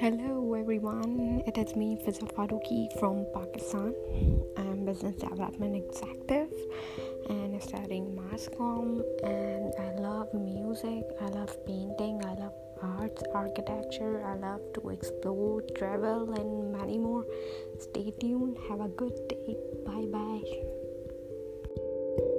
Hello everyone, it is me Fiza Farooqi from Pakistan. I am business development executive and studying mass comm, and I love music, I love painting, I love arts, architecture, I love to explore, travel and many more. Stay tuned, have a good day, bye bye.